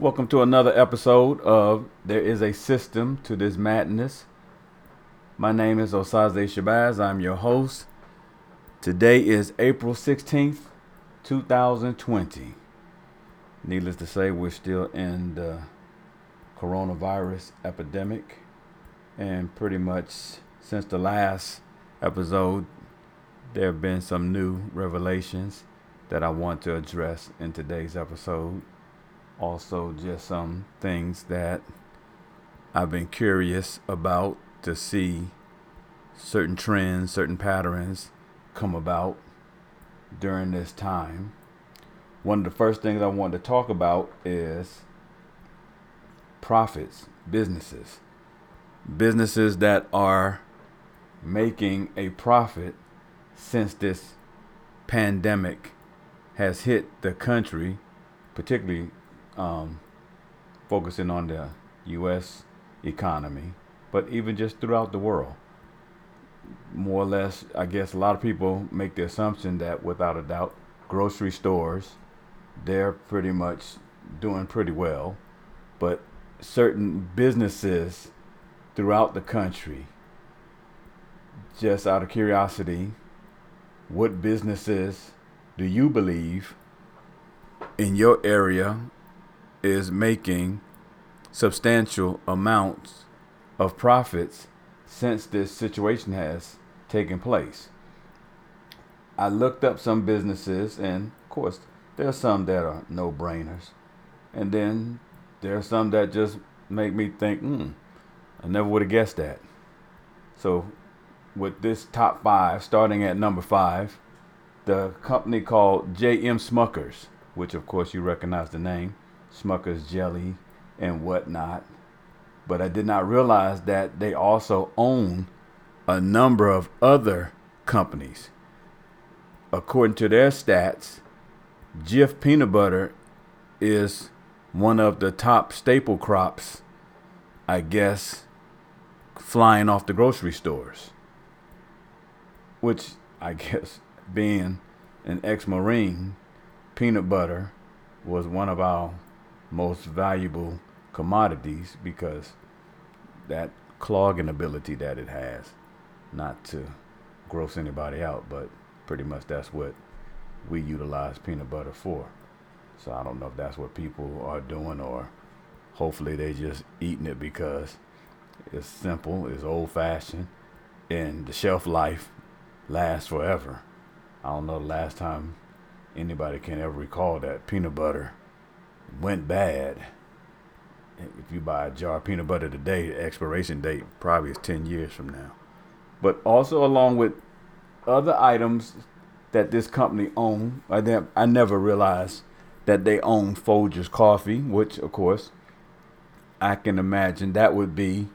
Welcome to another episode of There is a System to This Madness. My name is Osaze Shabazz. I'm your host. Today is April 16th, 2020. Needless to say, we're still in the coronavirus epidemic. And pretty much since the last episode, there have been some new revelations that I want to address in today's episode also just some things that I've been curious about to see certain trends, certain patterns come about during this time. One of the first things I want to talk about is profits, businesses. Businesses that are making a profit since this pandemic has hit the country, particularly um, focusing on the U.S. economy, but even just throughout the world. More or less, I guess a lot of people make the assumption that without a doubt, grocery stores, they're pretty much doing pretty well, but certain businesses throughout the country, just out of curiosity, what businesses do you believe in your area is making substantial amounts of profits since this situation has taken place. I looked up some businesses, and of course, there are some that are no brainers. And then there are some that just make me think, hmm, I never would have guessed that. So, with this top five, starting at number five, the company called J.M. Smuckers, which of course you recognize the name. Smucker's jelly and whatnot. But I did not realize that they also own a number of other companies. According to their stats, Jif peanut butter is one of the top staple crops, I guess, flying off the grocery stores. Which I guess, being an ex Marine, peanut butter was one of our most valuable commodities because that clogging ability that it has, not to gross anybody out, but pretty much that's what we utilize peanut butter for. So I don't know if that's what people are doing or hopefully they just eating it because it's simple, it's old fashioned, and the shelf life lasts forever. I don't know the last time anybody can ever recall that peanut butter went bad. If you buy a jar of peanut butter today, the expiration date probably is 10 years from now. But also, along with other items that this company owned, I, I never realized that they own Folgers Coffee, which, of course, I can imagine that would be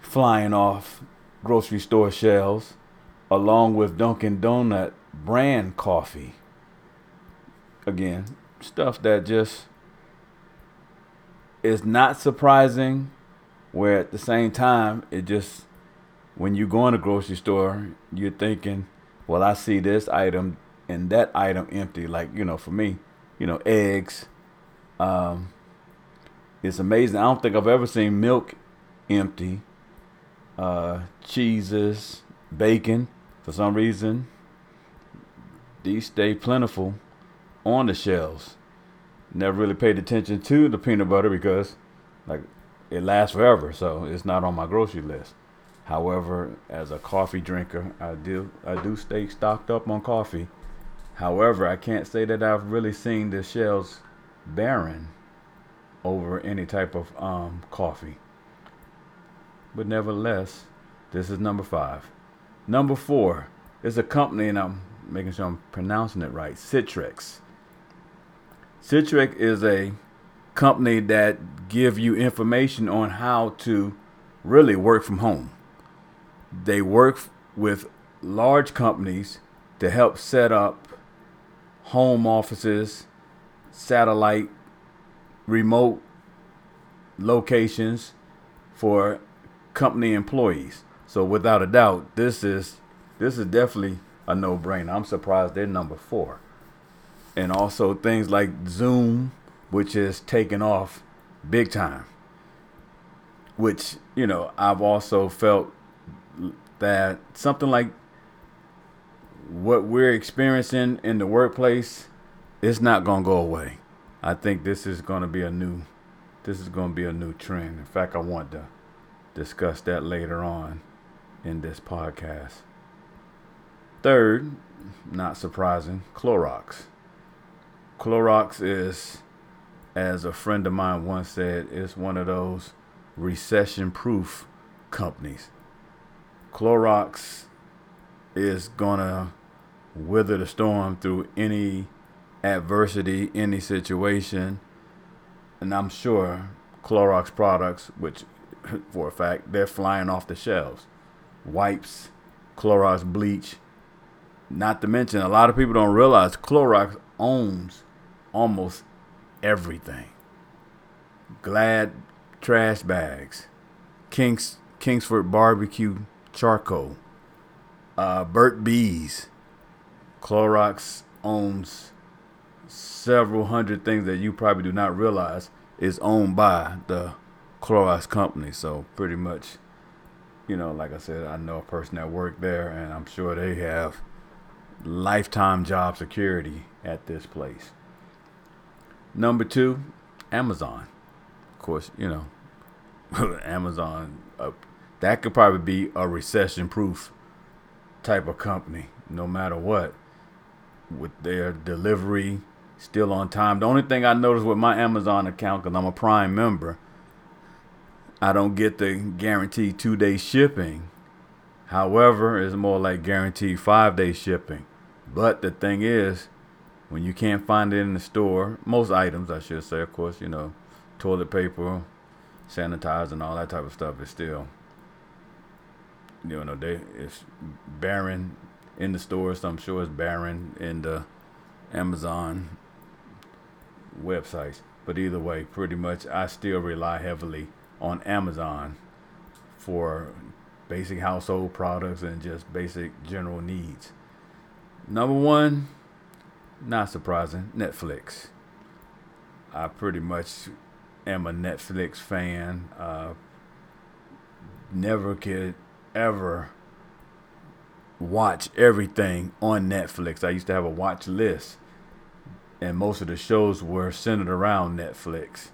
flying off grocery store shelves along with Dunkin' Donut brand coffee. Again, stuff that just is not surprising, where at the same time, it just, when you go in a grocery store, you're thinking, well, I see this item and that item empty. Like, you know, for me, you know, eggs. Um, it's amazing. I don't think I've ever seen milk empty. Uh, cheeses, bacon, for some reason, these stay plentiful on the shelves. Never really paid attention to the peanut butter because, like, it lasts forever, so it's not on my grocery list. However, as a coffee drinker, I do I do stay stocked up on coffee. However, I can't say that I've really seen the shelves barren over any type of um, coffee. But nevertheless, this is number five. Number four is a company, and I'm making sure I'm pronouncing it right. Citrix. Citrix is a company that give you information on how to really work from home. They work with large companies to help set up home offices, satellite, remote locations for company employees. So without a doubt, this is this is definitely a no-brainer. I'm surprised they're number 4 and also things like Zoom, which is taken off big time. Which, you know, I've also felt that something like what we're experiencing in the workplace is not going to go away. I think this is to be a new this is to be a new trend. In fact, I want to discuss that later on in this podcast. Third, not surprising, Clorox. Clorox is, as a friend of mine once said, is one of those recession proof companies. Clorox is going to weather the storm through any adversity, any situation. And I'm sure Clorox products, which for a fact, they're flying off the shelves. Wipes, Clorox bleach, not to mention, a lot of people don't realize Clorox owns almost everything. Glad trash bags, Kings Kingsford barbecue charcoal, uh, Burt Bees. Clorox owns several hundred things that you probably do not realize is owned by the Clorox company. So pretty much, you know, like I said, I know a person that worked there, and I'm sure they have lifetime job security at this place. Number two, Amazon. Of course, you know, Amazon, uh, that could probably be a recession proof type of company, no matter what, with their delivery still on time. The only thing I noticed with my Amazon account, because I'm a Prime member, I don't get the guaranteed two day shipping. However, it's more like guaranteed five day shipping. But the thing is, when you can't find it in the store, most items, I should say, of course, you know, toilet paper, sanitizer, and all that type of stuff is still, you know, they it's barren in the stores. I'm sure it's barren in the Amazon websites. But either way, pretty much, I still rely heavily on Amazon for basic household products and just basic general needs. Number one, not surprising, Netflix. I pretty much am a Netflix fan. Uh, never could ever watch everything on Netflix. I used to have a watch list, and most of the shows were centered around Netflix.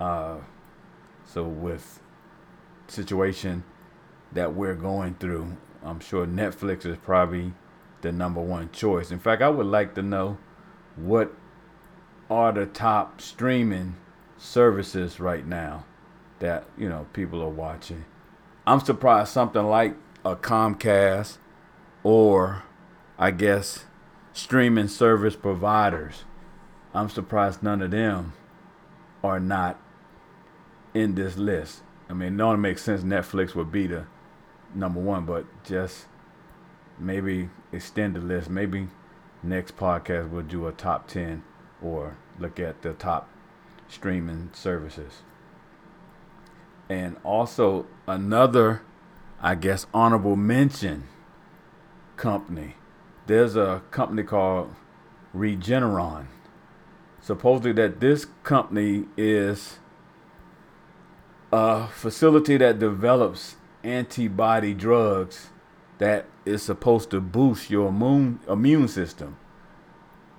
Uh, so with situation that we're going through, I'm sure Netflix is probably the number one choice. In fact, I would like to know what are the top streaming services right now that, you know, people are watching. I'm surprised something like a Comcast or I guess streaming service providers. I'm surprised none of them are not in this list. I mean, it only makes sense Netflix would be the number one, but just maybe extend the list. Maybe next podcast we'll do a top 10 or look at the top streaming services. And also another, I guess, honorable mention company. There's a company called Regeneron. Supposedly that this company is a facility that develops antibody drugs that is supposed to boost your immune immune system.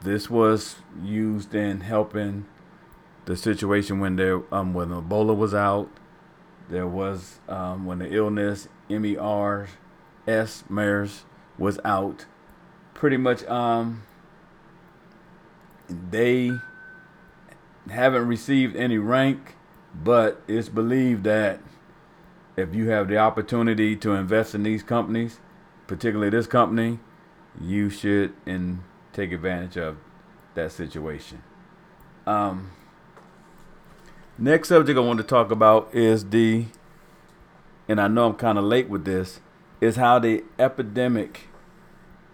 This was used in helping the situation when there um, when Ebola was out. There was um, when the illness MERS MERS was out. Pretty much, um, they haven't received any rank, but it's believed that if you have the opportunity to invest in these companies, particularly this company, you should and take advantage of that situation. Um, next subject I want to talk about is the, and I know I'm kind of late with this, is how the epidemic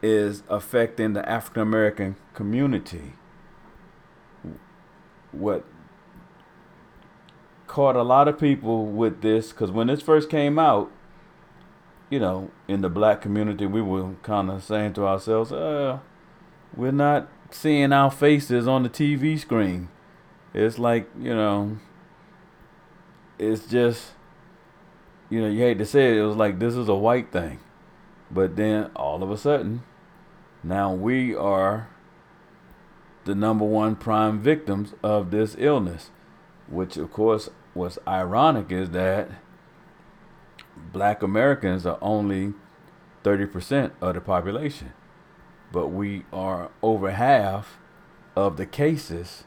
is affecting the African American community. What caught a lot of people with this, because when this first came out, you know, in the black community, we were kind of saying to ourselves, uh, we're not seeing our faces on the TV screen. It's like, you know, it's just, you know, you hate to say it, it was like this is a white thing. But then all of a sudden, now we are the number one prime victims of this illness, which of course what's ironic is that black Americans are only 30% of the population, but we are over half of the cases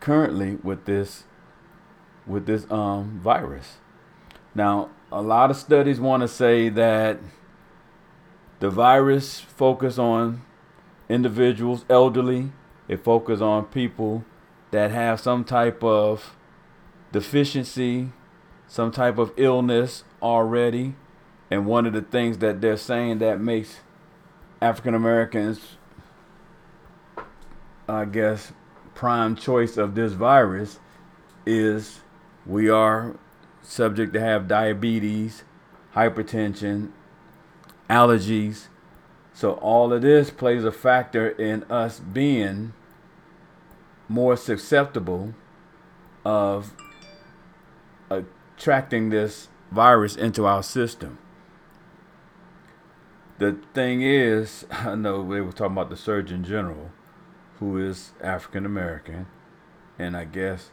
currently with this with this um, virus. Now, a lot of studies want to say that the virus focus on individuals, elderly. It focus on people that have some type of deficiency, some type of illness already. And one of the things that they're saying that makes African Americans, I guess, prime choice of this virus is we are subject to have diabetes, hypertension, allergies. So all of this plays a factor in us being more susceptible of attracting this virus into our system. The thing is, I know we were talking about the Surgeon General who is African American, and I guess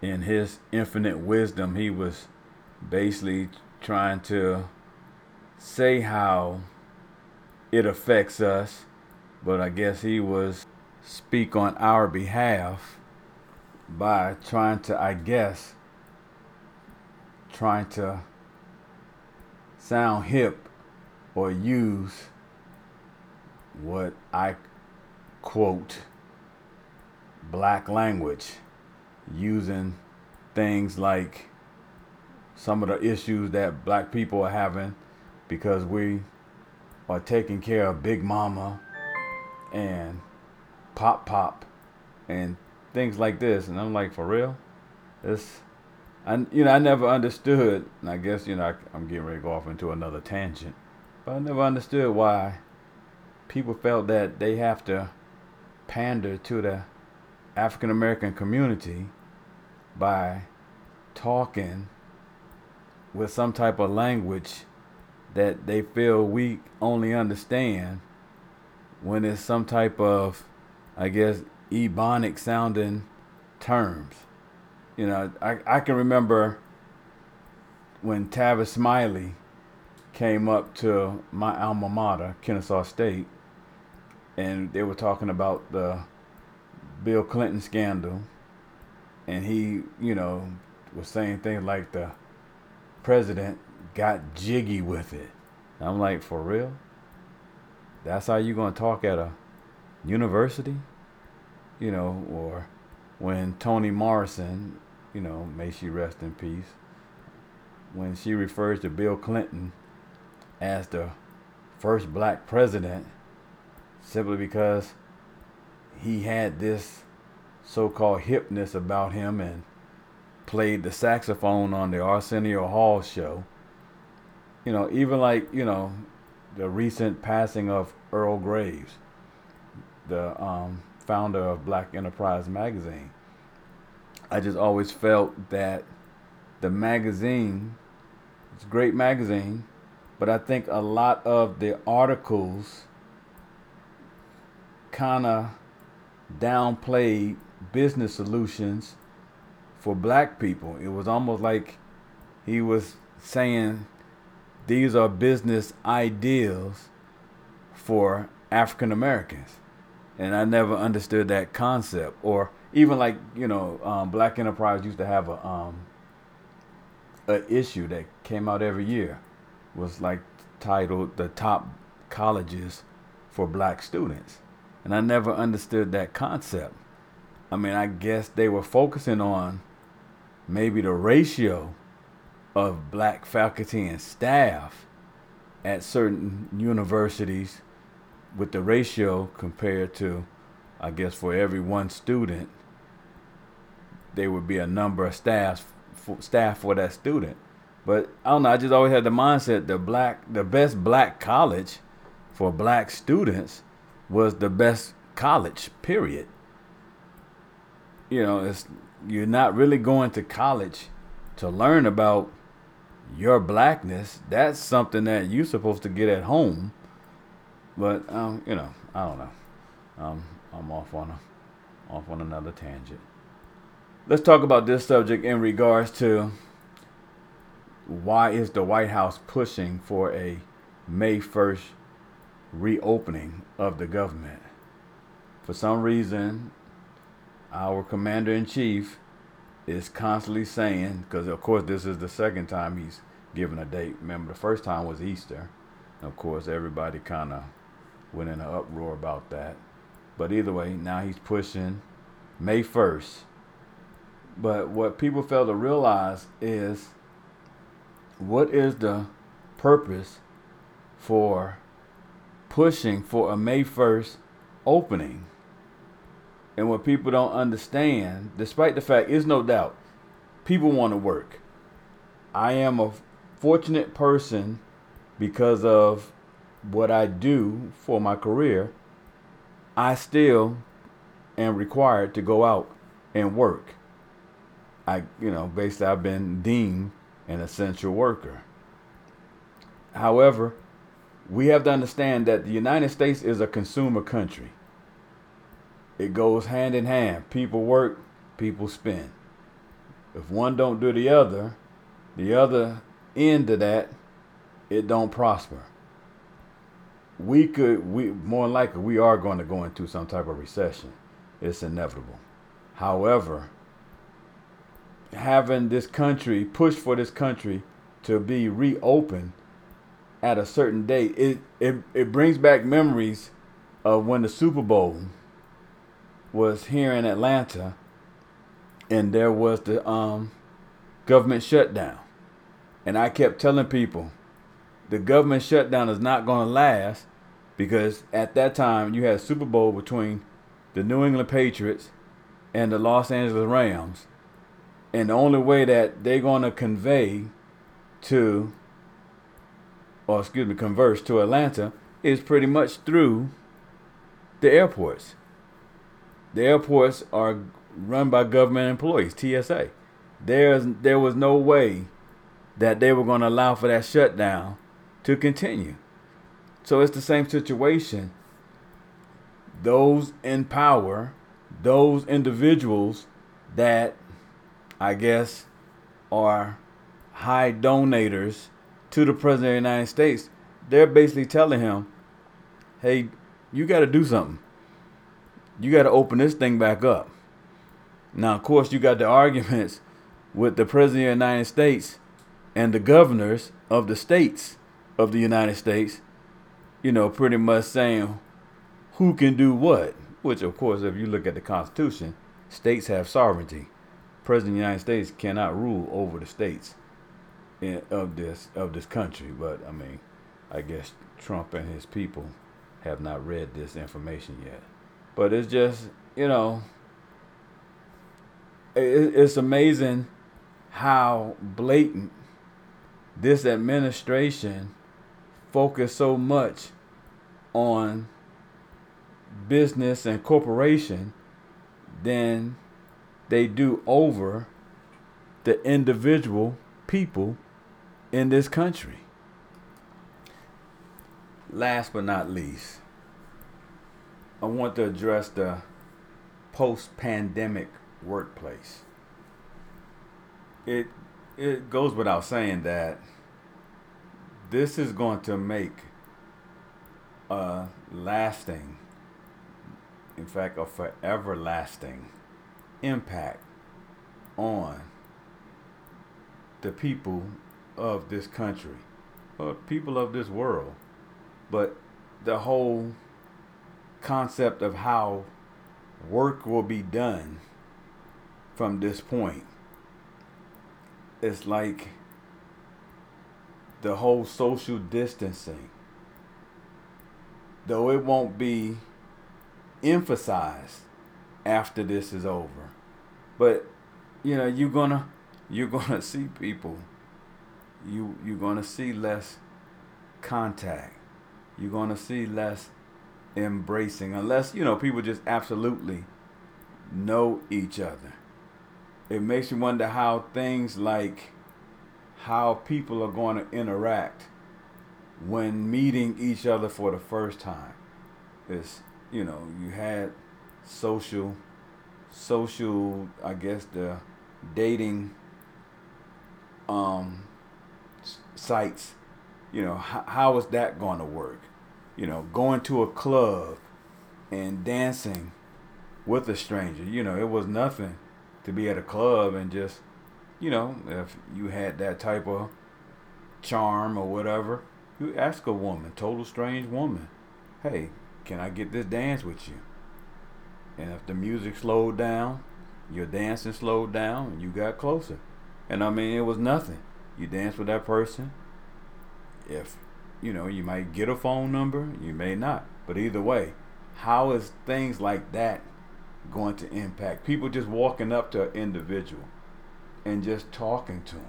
in his infinite wisdom, he was basically trying to say how it affects us, but I guess he was speak on our behalf by trying to, I guess, trying to sound hip or use what I quote black language using things like some of the issues that black people are having because we are taking care of Big Mama and Pop Pop and things like this. And I'm like, for real? This, I, you know, I never understood, and I guess, you know, I, I'm getting ready to go off into another tangent, but I never understood why people felt that they have to pander to the African American community by talking with some type of language that they feel we only understand when it's some type of, I guess, ebonic sounding terms. You know, I, I can remember when Tavis Smiley came up to my alma mater, Kennesaw State, and they were talking about the Bill Clinton scandal, and he, you know, was saying things like the president got jiggy with it. I'm like, for real? That's how you gonna talk at a university? You know, or when Toni Morrison, you know, may she rest in peace, when she refers to Bill Clinton as the first black president simply because he had this so-called hipness about him and played the saxophone on the Arsenio Hall show. You know, even like, you know, the recent passing of Earl Graves, the um, founder of Black Enterprise magazine. I just always felt that the magazine, it's a great magazine, but I think a lot of the articles kind of downplayed business solutions for black people. It was almost like he was saying these are business ideals for African Americans. And I never understood that concept. Or even like, you know, um, Black Enterprise used to have a um, a issue that came out every year was like titled the top colleges for black students. And I never understood that concept. I mean, I guess they were focusing on maybe the ratio of black faculty and staff at certain universities with the ratio compared to, I guess, for every one student, there would be a number of staff for, staff for that student. But I don't know. I just always had the mindset the black, the best black college for black students was the best college, period. you know, it's you're not really going to college to learn about your blackness. That's something that you're supposed to get at home. But um, you know, I don't know. Um, I'm off on a off on another tangent. Let's talk about this subject in regards to why is the White House pushing for a May 1st reopening of the government? For some reason, our commander in chief is constantly saying, because of course this is the second time he's given a date. Remember, the first time was Easter. And Of course, everybody kind of went in an uproar about that. But either way, now he's pushing May 1st. But what people fail to realize is what is the purpose for pushing for a May 1st opening? And what people don't understand, despite the fact, is no doubt, people want to work. I am a fortunate person because of what I do for my career. I still am required to go out and work. I, you know, basically, I've been deemed an essential worker. However, we have to understand that the United States is a consumer country. It goes hand in hand. People work, people spend. If one don't do the other, the other end of that, it don't prosper. We could we more likely we are going to go into some type of recession. It's inevitable. However, having this country push for this country to be reopened at a certain date, it, it it brings back memories of when the Super Bowl was here in Atlanta, and there was the um, government shutdown. And I kept telling people the government shutdown is not going to last because at that time you had Super Bowl between the New England Patriots and the Los Angeles Rams. And the only way that they're going to convey to, or excuse me, converse to Atlanta is pretty much through the airports. The airports are run by government employees, TSA. There's there was no way that they were going to allow for that shutdown to continue. So it's the same situation. Those in power, those individuals that I guess are high donators to the president of the United States, they're basically telling him, "Hey, you got to do something you got to open this thing back up. Now, of course, you got the arguments with the President of the United States and the governors of the states of the United States, you know, pretty much saying who can do what. Which, of course, if you look at the Constitution, states have sovereignty. President of the United States cannot rule over the states in, of this of this country. But I mean, I guess Trump and his people have not read this information yet. But it's just, you know, it's amazing how blatant this administration focused so much on business and corporation than they do over the individual people in this country. Last but not least, I want to address the post pandemic workplace. It it goes without saying that this is going to make a lasting, in fact, a forever lasting impact on the people of this country or people of this world. But the whole concept of how work will be done from this point. It's like the whole social distancing, though it won't be emphasized after this is over. But you know, you're gonna you're gonna see people. You you're gonna see less contact. You're gonna see less embracing unless you know people just absolutely know each other. It makes you wonder how things like how people are going to interact when meeting each other for the first time. It's, you know, you had social, social, I guess the dating um, sites. You know, how, how is that going to work? You know, going to a club and dancing with a stranger. You know, it was nothing to be at a club and just, you know, if you had that type of charm or whatever, you ask a woman, total strange woman, hey, can I get this dance with you? And if the music slowed down, your dancing slowed down, and you got closer. And I mean, it was nothing. You dance with that person. If, you know, you might get a phone number, you may not. But either way, how is things like that going to impact people just walking up to an individual and just talking to them?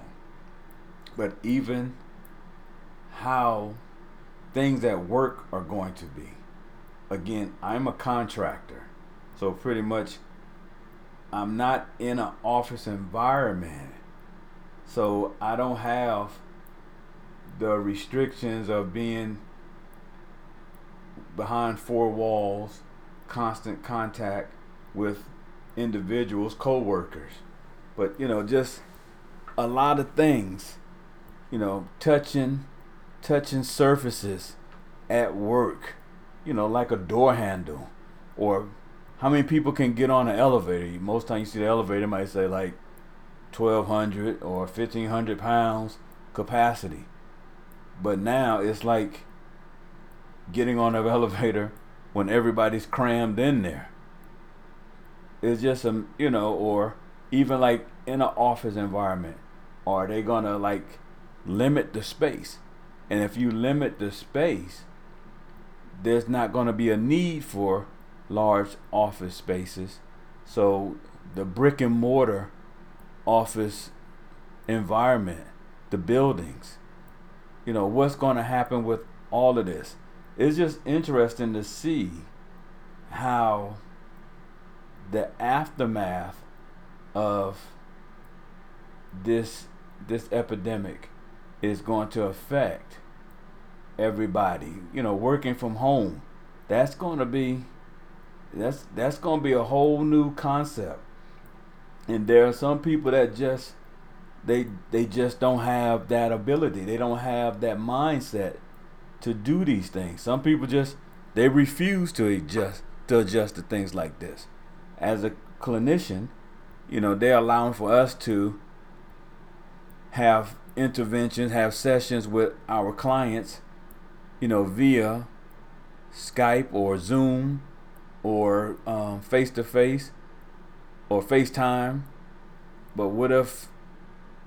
But even how things at work are going to be. Again, I'm a contractor. So pretty much I'm not in an office environment. So I don't have the restrictions of being behind four walls, constant contact with individuals, co-workers. But you know, just a lot of things, you know, touching touching surfaces at work, you know, like a door handle or how many people can get on an elevator? Most times you see the elevator might say like 1200 or 1500 pounds capacity. But now it's like getting on an elevator when everybody's crammed in there. It's just a, you know, or even like in an office environment, are they gonna like limit the space? And if you limit the space, there's not to be a need for large office spaces. So the brick and mortar office environment, the buildings, you know, what's to happen with all of this? It's just interesting to see how the aftermath of this this epidemic is going to affect everybody. You know, working from home. That's going to be that's that's going to be a whole new concept. And there are some people that just they they just don't have that ability. They don't have that mindset to do these things. Some people just they refuse to adjust to adjust to things like this. As a clinician, you know, they're allowing for us to have interventions, have sessions with our clients, you know, via Skype or Zoom or face to face or FaceTime. But what if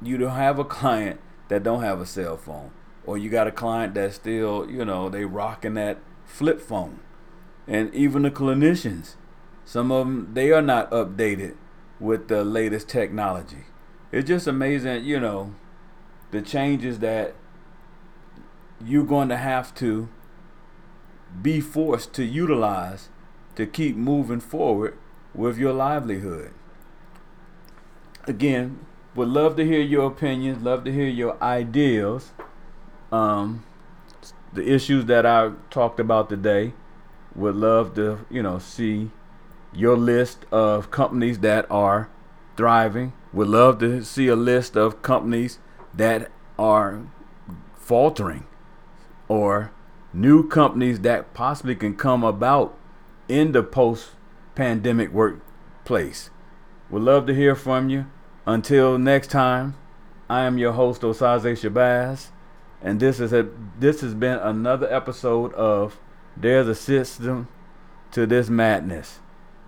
you don't have a client that don't have a cell phone, or you got a client that still, you know, they rocking that flip phone, and even the clinicians, some of them they are not updated with the latest technology. It's just amazing, you know the changes that you're going to have to be forced to utilize to keep moving forward with your livelihood. Again, would love to hear your opinions, love to hear your ideas. Um, the issues that I talked about today, would love to, you know, see your list of companies that are thriving. Would love to see a list of companies that are faltering or new companies that possibly can come about in the post pandemic workplace. Would love to hear from you. Until next time, I am your host Osaze Shabazz, and this is a this has been another episode of There's a System to This Madness.